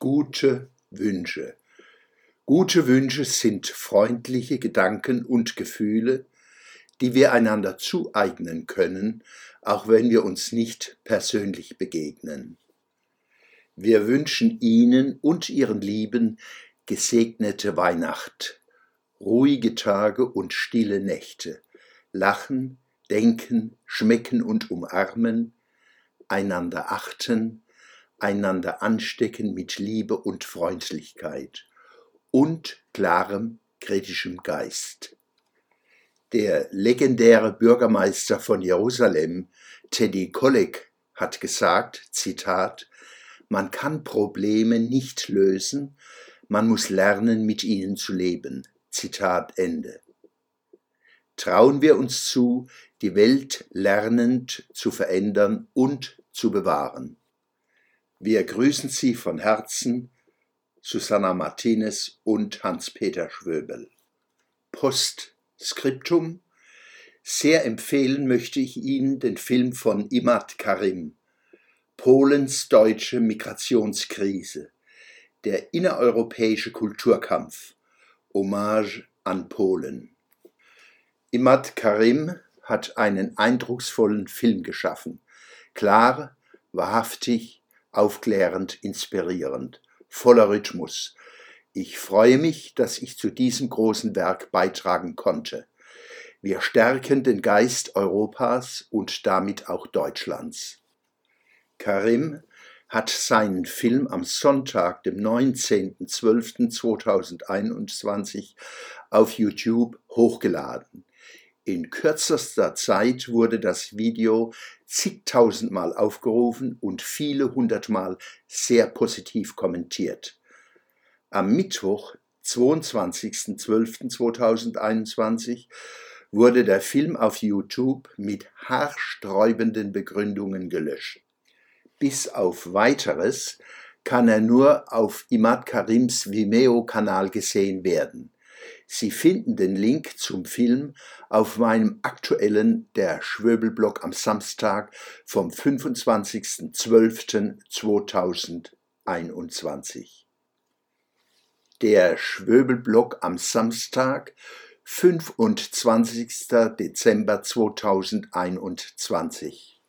Gute Wünsche. Gute Wünsche sind freundliche Gedanken und Gefühle, die wir einander zueignen können, auch wenn wir uns nicht persönlich begegnen. Wir wünschen Ihnen und Ihren Lieben gesegnete Weihnacht, ruhige Tage und stille Nächte, Lachen, Denken, Schmecken und Umarmen, einander achten, einander anstecken mit Liebe und Freundlichkeit und klarem kritischem Geist. Der legendäre Bürgermeister von Jerusalem, Teddy Kollek, hat gesagt, Zitat, man kann Probleme nicht lösen, man muss lernen, mit ihnen zu leben. Zitat Ende. Trauen wir uns zu, die Welt lernend zu verändern und zu bewahren. Wir grüßen Sie von Herzen, Susanna Martinez und Hans-Peter Schwöbel. Postskriptum. Sehr empfehlen möchte ich Ihnen den Film von Imad Karim, Polens deutsche Migrationskrise, der innereuropäische Kulturkampf, Hommage an Polen. Imad Karim hat einen eindrucksvollen Film geschaffen, klar, wahrhaftig, aufklärend, inspirierend, voller Rhythmus. Ich freue mich, dass ich zu diesem großen Werk beitragen konnte. Wir stärken den Geist Europas und damit auch Deutschlands. Karim hat seinen Film am Sonntag, dem 19.12.2021 auf YouTube hochgeladen. In kürzester Zeit wurde das Video zigtausendmal aufgerufen und viele hundertmal sehr positiv kommentiert. Am Mittwoch, 22.12.2021, wurde der Film auf YouTube mit haarsträubenden Begründungen gelöscht. Bis auf weiteres kann er nur auf Imad Karims Vimeo-Kanal gesehen werden. Sie finden den Link zum Film auf meinem aktuellen Der Schwöbelblog am Samstag vom 25.12.2021. Der Schwöbelblog am Samstag, 25. Dezember 2021.